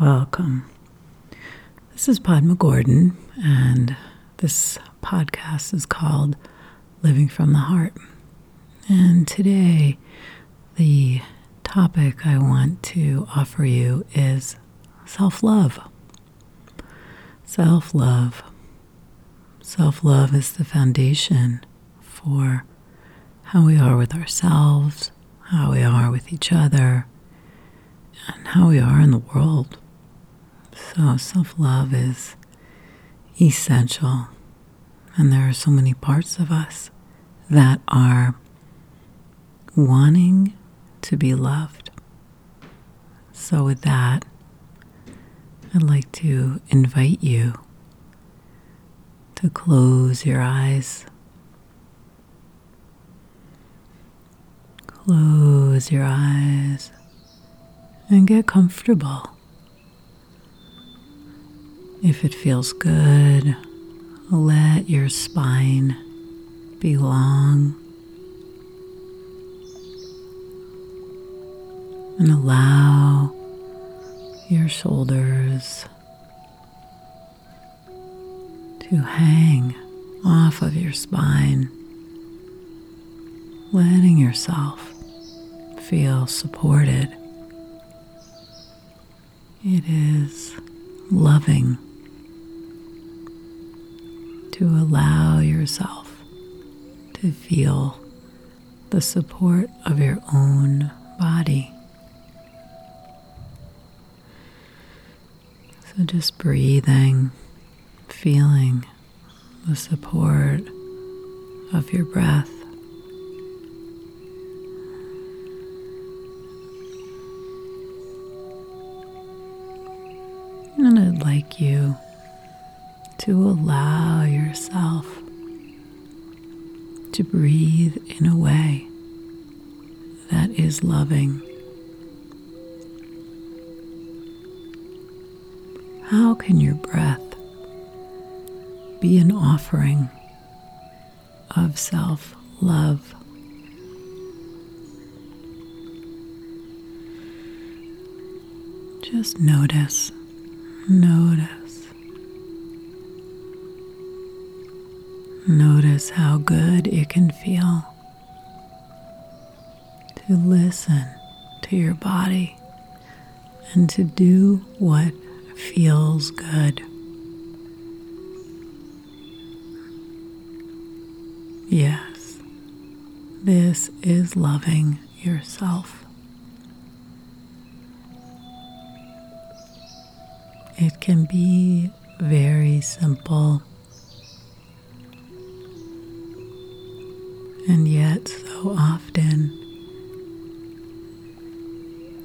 Welcome. This is Padma Gordon, and this podcast is called Living from the Heart. And today, the topic I want to offer you is self love. Self love. Self love is the foundation for how we are with ourselves, how we are with each other, and how we are in the world. So, self love is essential. And there are so many parts of us that are wanting to be loved. So, with that, I'd like to invite you to close your eyes. Close your eyes and get comfortable. If it feels good, let your spine be long and allow your shoulders to hang off of your spine, letting yourself feel supported. It is loving to allow yourself to feel the support of your own body. So just breathing, feeling the support of your breath. And I'd like you to allow yourself to breathe in a way that is loving. How can your breath be an offering of self love? Just notice, notice. Notice how good it can feel to listen to your body and to do what feels good. Yes, this is loving yourself. It can be very simple And yet, so often,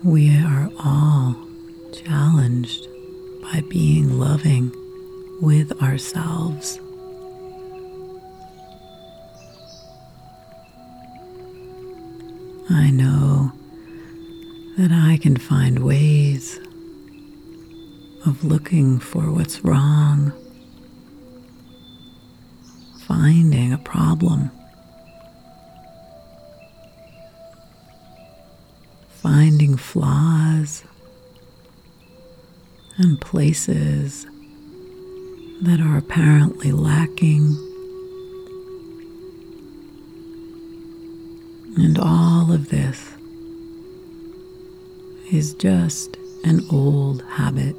we are all challenged by being loving with ourselves. I know that I can find ways of looking for what's wrong, finding a problem finding flaws and places that are apparently lacking. And all of this is just an old habit.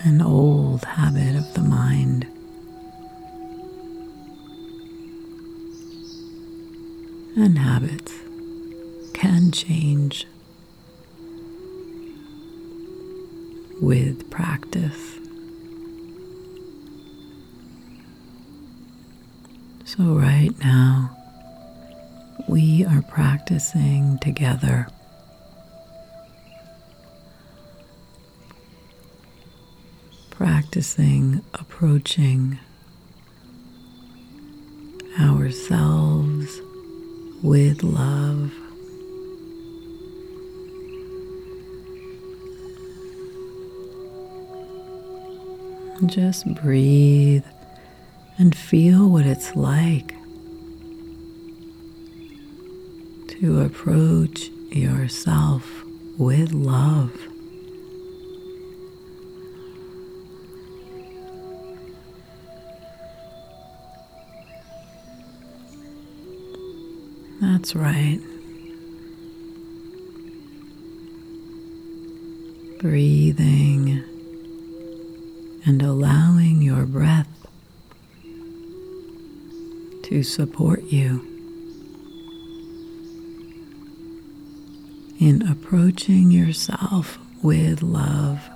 An old habit of the mind. And habits can change with practice. So, right now, we are practicing together. Practicing approaching ourselves with love. Just breathe and feel what it's like to approach yourself with love. That's right. Breathing and allowing your breath to support you in approaching yourself with love.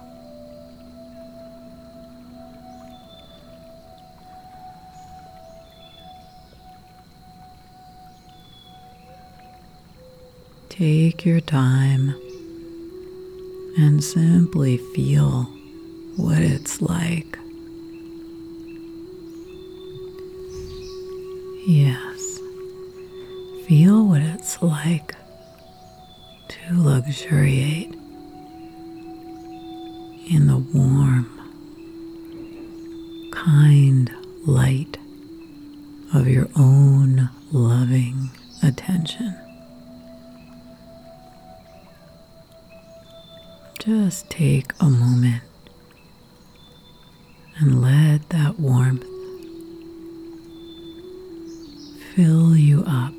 Take your time and simply feel what it's like. Yes, feel what it's like to luxuriate in the warm, kind light of your own loving attention. Just take a moment and let that warmth fill you up.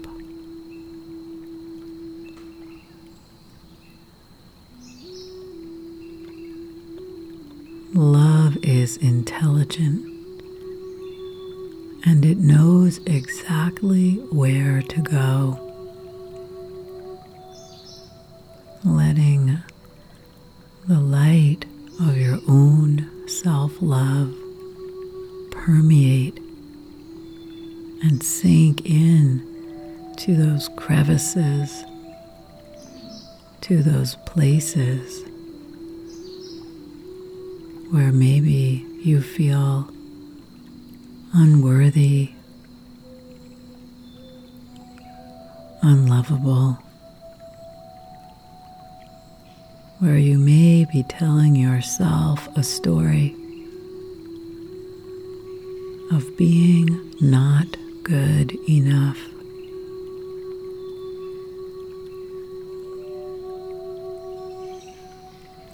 Love is intelligent and it knows exactly where to go. Letting to those crevices, to those places where maybe you feel unworthy, unlovable where you may be telling yourself a story of being not good enough.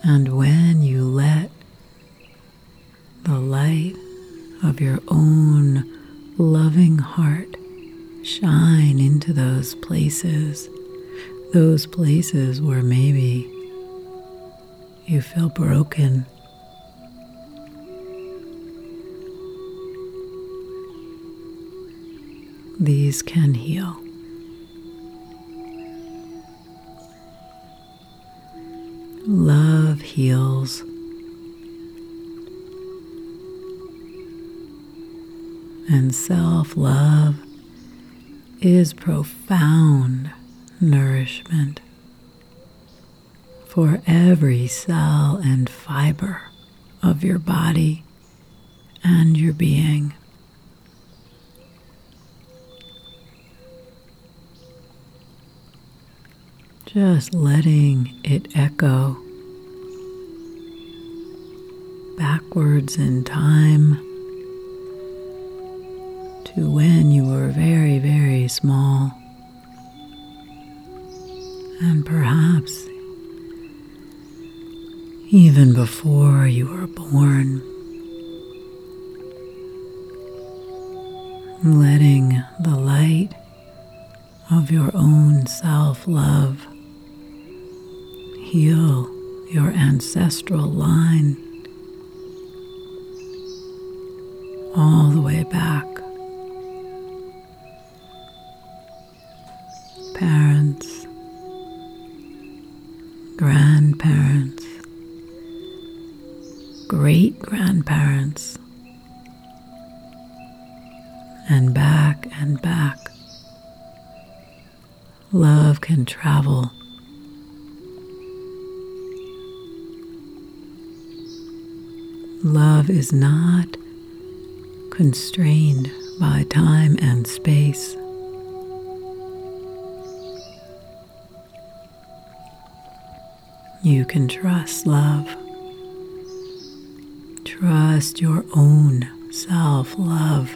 And when you let the light of your own loving heart shine into those places, those places where maybe you feel broken. These can heal. Love heals. And self love is profound nourishment for every cell and fiber of your body and your being. Just letting it echo backwards in time to when you were very, very small. And perhaps even before you were born. Letting the light of your own self love heal your ancestral line all the way back. Parents, grandparents, great grandparents, and back and back. Love can travel. Love is not constrained by time and space. You can trust love. Trust your own self love.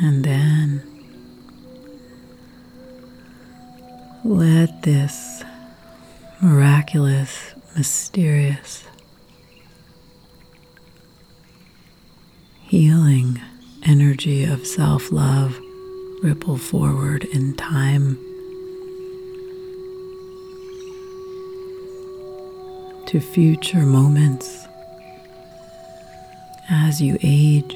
And then let this miraculous, mysterious, healing energy of self love ripple forward in time to future moments. As you age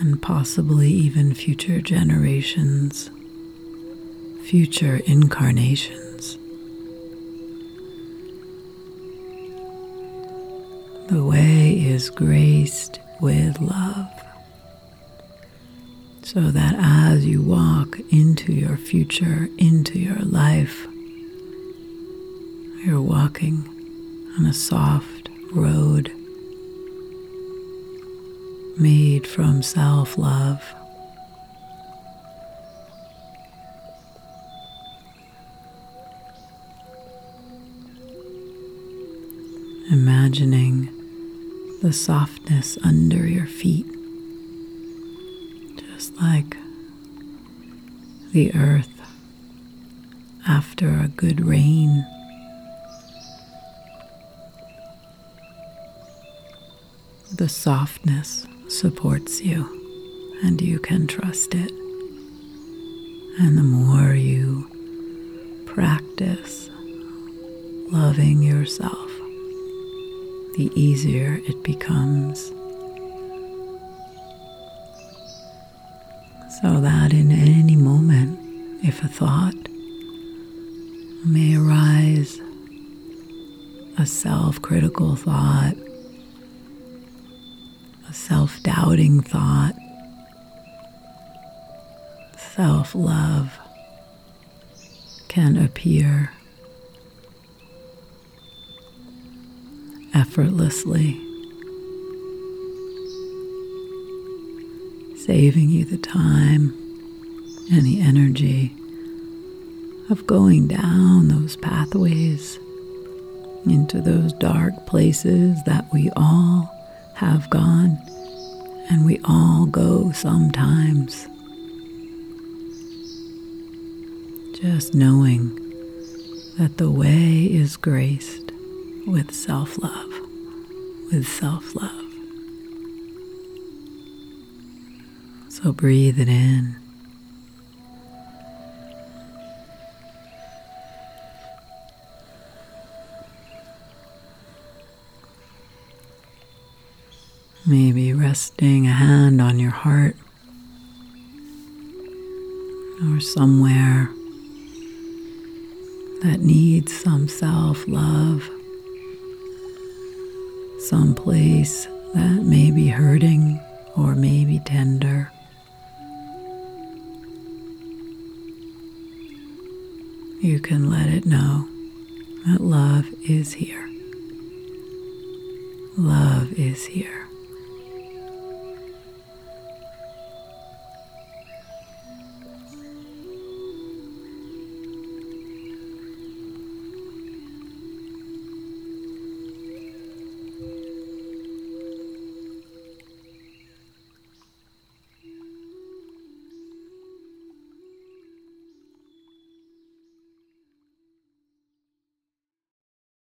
and possibly even future generations, future incarnations. The way is graced with love. So that as you walk into your future, into your life, you're walking on a soft road made from self love. Imagining the softness under your feet, just like the earth after a good rain. The softness supports you, and you can trust it. And the more you practice loving yourself, the easier it becomes. So that in any moment, if a thought may arise, a self critical thought, a self doubting thought, self love can appear effortlessly, saving you the time and the energy of going down those pathways into those dark places that we all have gone and we all go sometimes. Just knowing that the way is graced with self love, with self love. So breathe it in. Maybe resting a hand on your heart or somewhere that needs some self love some place that may be hurting or may be tender. You can let it know that love is here. Love is here.